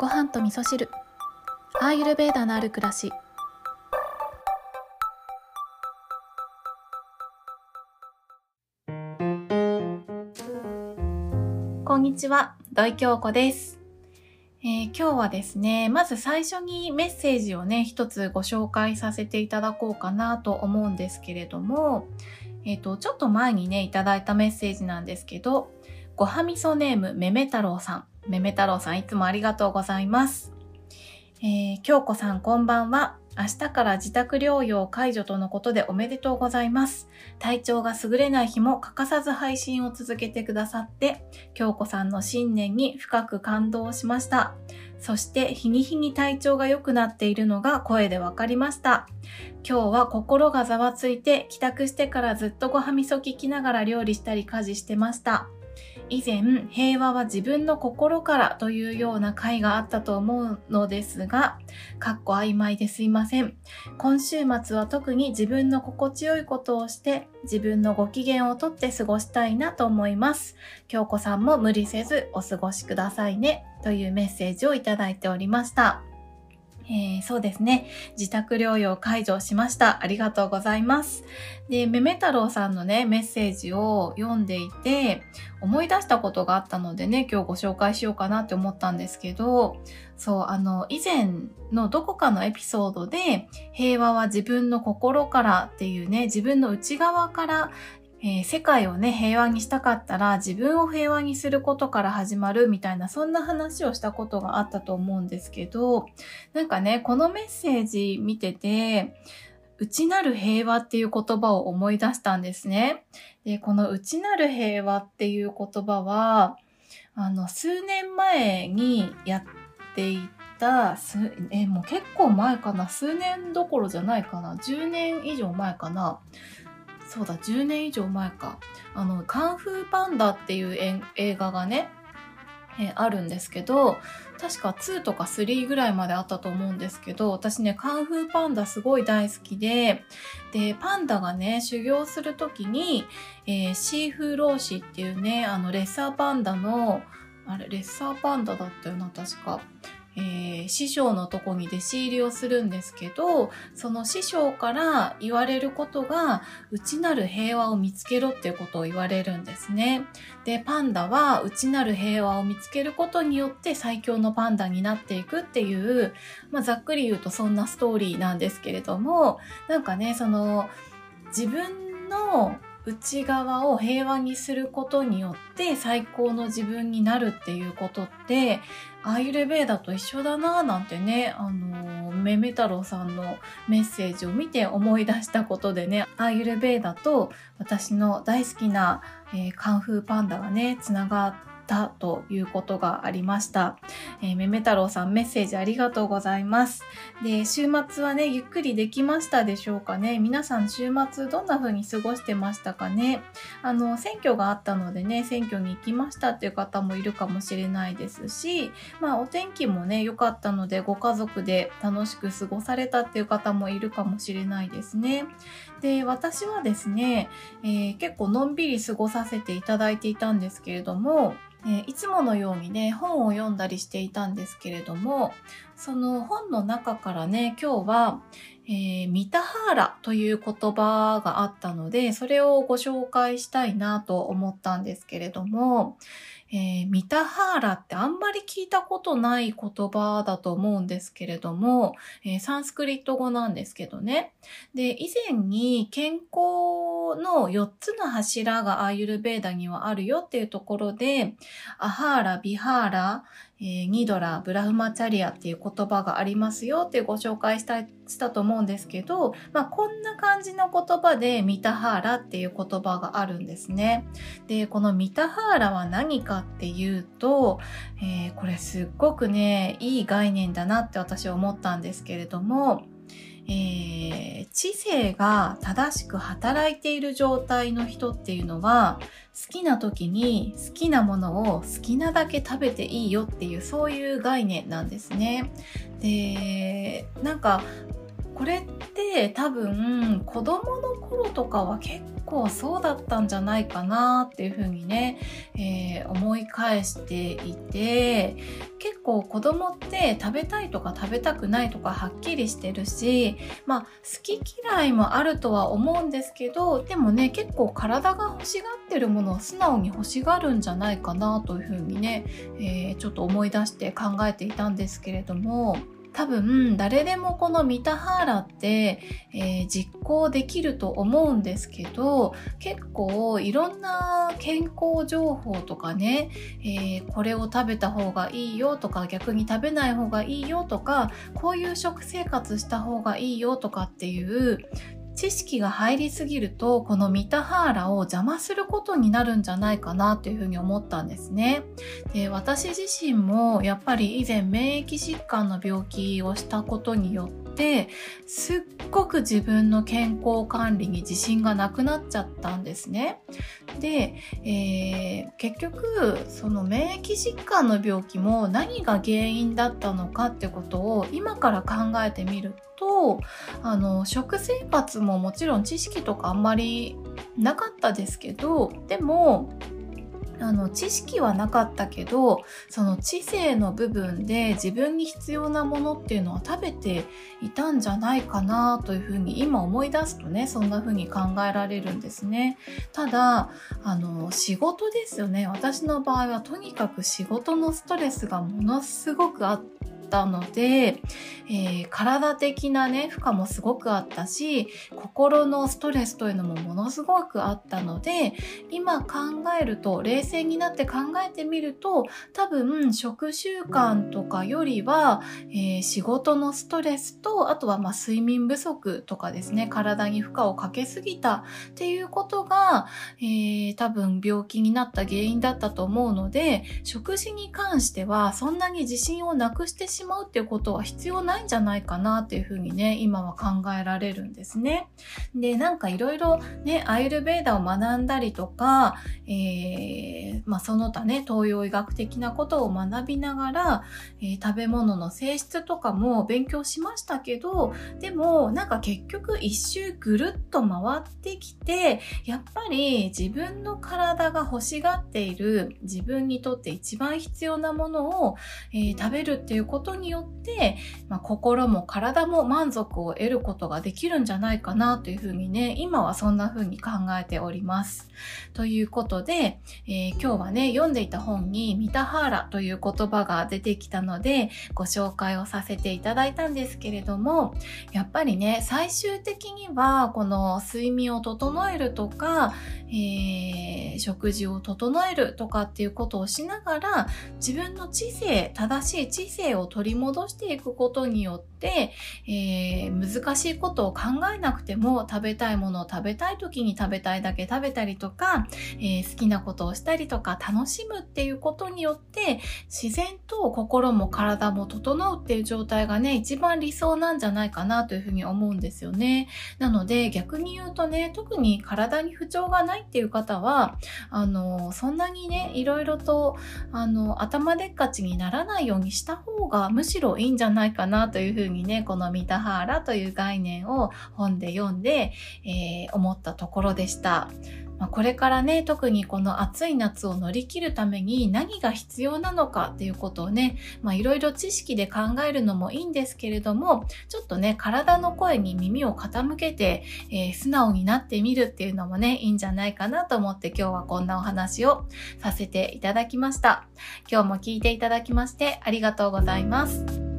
ご飯と味噌汁。アーユルベーダのある暮らし。こんにちは。土井京子です、えー今日はですねまず最初にメッセージをね一つご紹介させていただこうかなと思うんですけれどもえっ、とちょっと前にねいただいたメッセージなんですけどごはみそネームめめ太郎さん。めめ太郎さんいつもありがとうございます。えー、京子さんこんばんは。明日から自宅療養解除とのことでおめでとうございます。体調が優れない日も欠かさず配信を続けてくださって、京子さんの信念に深く感動しました。そして日に日に体調が良くなっているのが声でわかりました。今日は心がざわついて帰宅してからずっとごはみそ聞きながら料理したり家事してました。以前、平和は自分の心からというような回があったと思うのですが、かっこ曖昧ですいません。今週末は特に自分の心地よいことをして、自分のご機嫌をとって過ごしたいなと思います。京子さんも無理せずお過ごしくださいね。というメッセージをいただいておりました。えーそうですね。自宅療養解除しました。ありがとうございます。で、めめ太郎さんのね、メッセージを読んでいて、思い出したことがあったのでね、今日ご紹介しようかなって思ったんですけど、そう、あの、以前のどこかのエピソードで、平和は自分の心からっていうね、自分の内側から、えー世界をね、平和にしたかったら自分を平和にすることから始まるみたいな、そんな話をしたことがあったと思うんですけど、なんかね、このメッセージ見てて、内なる平和っていう言葉を思い出したんですね。で、この内なる平和っていう言葉は、あの、数年前にやっていた、え、もう結構前かな、数年どころじゃないかな、10年以上前かな？そうだ、10年以上前か。あの、カンフーパンダっていう映画がね、えあるんですけど、確か2とか3ぐらいまであったと思うんですけど、私ね、カンフーパンダすごい大好きで、で、パンダがね、修行するときに、えーシーフーローシーっていうね、あの、レッサーパンダの、あれ、レッサーパンダだったよな、確か。えー師匠のとこに弟子入りをするんですけど、その師匠から言われることが、内なる平和を見つけろっていうことを言われるんですね。で、パンダは内なる平和を見つけることによって最強のパンダになっていくっていう、まあ、ざっくり言うとそんなストーリーなんですけれども、なんかね、その、自分の内側を平和にすることによって最高の自分になるっていうことって、アーユルベーダと一緒だなぁなんてね、あの、めめ太郎さんのメッセージを見て思い出したことでね、アーユルベーダと私の大好きな、えーカンフーパンダがね、つながってたということがありました。えーめめ太郎さんメッセージありがとうございます。で、週末はね、ゆっくりできましたでしょうかね。皆さん週末どんな風に過ごしてましたかね。あの、選挙があったのでね、選挙に行きましたっていう方もいるかもしれないですし、まあお天気もね、良かったのでご家族で楽しく過ごされたっていう方もいるかもしれないですね。で、私はですね、えー結構のんびり過ごさせていただいていたんですけれども、えーいつものようにね、本を読んだりしていたんですけれども、その本の中からね、今日は、えーミタハーラという言葉があったので、それをご紹介したいなと思ったんですけれども、えーミタハーラってあんまり聞いたことない言葉だと思うんですけれども、えーサンスクリット語なんですけどね。で、以前に健康の4つの柱がアーユルベーダにはあるよっていうところで、アハーラ、ビハーラ、えーニドラ、ブラフマチャリアっていう言葉がありますよってご紹介したしたと思うんですけど、まあこんな感じの言葉でミタハーラっていう言葉があるんですね。で、このミタハーラは何かっていうと、えーこれすっごくね、いい概念だなって私は思ったんですけれども、えー知性が正しく働いている状態の人っていうのは好きな時に好きなものを好きなだけ食べていいよっていうそういう概念なんですね。でなんかこれって多分子供の頃とかは結構そうだったんじゃないかなっていうふうにね、えー、思い返していて結構子供って食べたいとか食べたくないとかはっきりしてるしまあ好き嫌いもあるとは思うんですけどでもね結構体が欲しがってるものを素直に欲しがるんじゃないかなというふうにね、えー、ちょっと思い出して考えていたんですけれども多分誰でもこのミタハーラって、えー、実行できると思うんですけど結構いろんな健康情報とかね、えー、これを食べた方がいいよとか逆に食べない方がいいよとかこういう食生活した方がいいよとかっていう知識が入りすぎるとこのミタハーラを邪魔することになるんじゃないかなというふうに思ったんですね。で私自身もやっぱり以前免疫疾患の病気をしたことによってすっごく自分の健康管理に自信がなくなっちゃったんですね。で、えー、結局その免疫疾患の病気も何が原因だったのかってことを今から考えてみるとあの食生活ももちろん知識とかあんまりなかったですけどでもあの知識はなかったけどその知性の部分で自分に必要なものっていうのは食べていたんじゃないかなというふうに今思い出すとねそんなふうに考えられるんですね。ただあの仕事ですよね。私の場合はとにかく仕事のストレスがものすごくあってったので、えー、体的なね負荷もすごくあったし心のストレスというのもものすごくあったので今考えると冷静になって考えてみると多分食習慣とかよりは、えー、仕事のストレスとあとはま睡眠不足とかですね体に負荷をかけすぎたっていうことが、えー、多分病気になった原因だったと思うので食事に関してはそんなに自信をなくしてししまうっていうことは必要ないんじゃないかなっていうふうにね今は考えられるんですね。でなんかいろいろねアイルベーダを学んだりとか、えー、まあ、その他ね東洋医学的なことを学びながら、えー、食べ物の性質とかも勉強しましたけどでもなんか結局一周ぐるっと回ってきてやっぱり自分の体が欲しがっている自分にとって一番必要なものを、えー、食べるっていうことによって、まあ、心も体も満足を得ることができるんじゃないかなというふうにね、今はそんな風に考えております。ということで、えー、今日はね、読んでいた本にミタハーラという言葉が出てきたので、ご紹介をさせていただいたんですけれども、やっぱりね、最終的にはこの睡眠を整えるとか、えー、食事を整えるとかっていうことをしながら、自分の知性、正しい知性を取取り戻していくことによって、えー、難しいことを考えなくても食べたいものを食べたい時に食べたいだけ食べたりとか、えー、好きなことをしたりとか楽しむっていうことによって自然と心も体も整うっていう状態がね一番理想なんじゃないかなというふうに思うんですよね。なので逆に言うとね特に体に不調がないっていう方はあのそんなにねいろいろとあの頭でっかちにならないようにした方がむしろいいんじゃないかなというふうにね、このミタハーラという概念を本で読んで、えー、思ったところでした。まあ、これからね、特にこの暑い夏を乗り切るために何が必要なのかっていうことをね、いろいろ知識で考えるのもいいんですけれども、ちょっとね、体の声に耳を傾けて、えー、素直になってみるっていうのもね、いいんじゃないかなと思って今日はこんなお話をさせていただきました。今日も聞いていただきましてありがとうございます。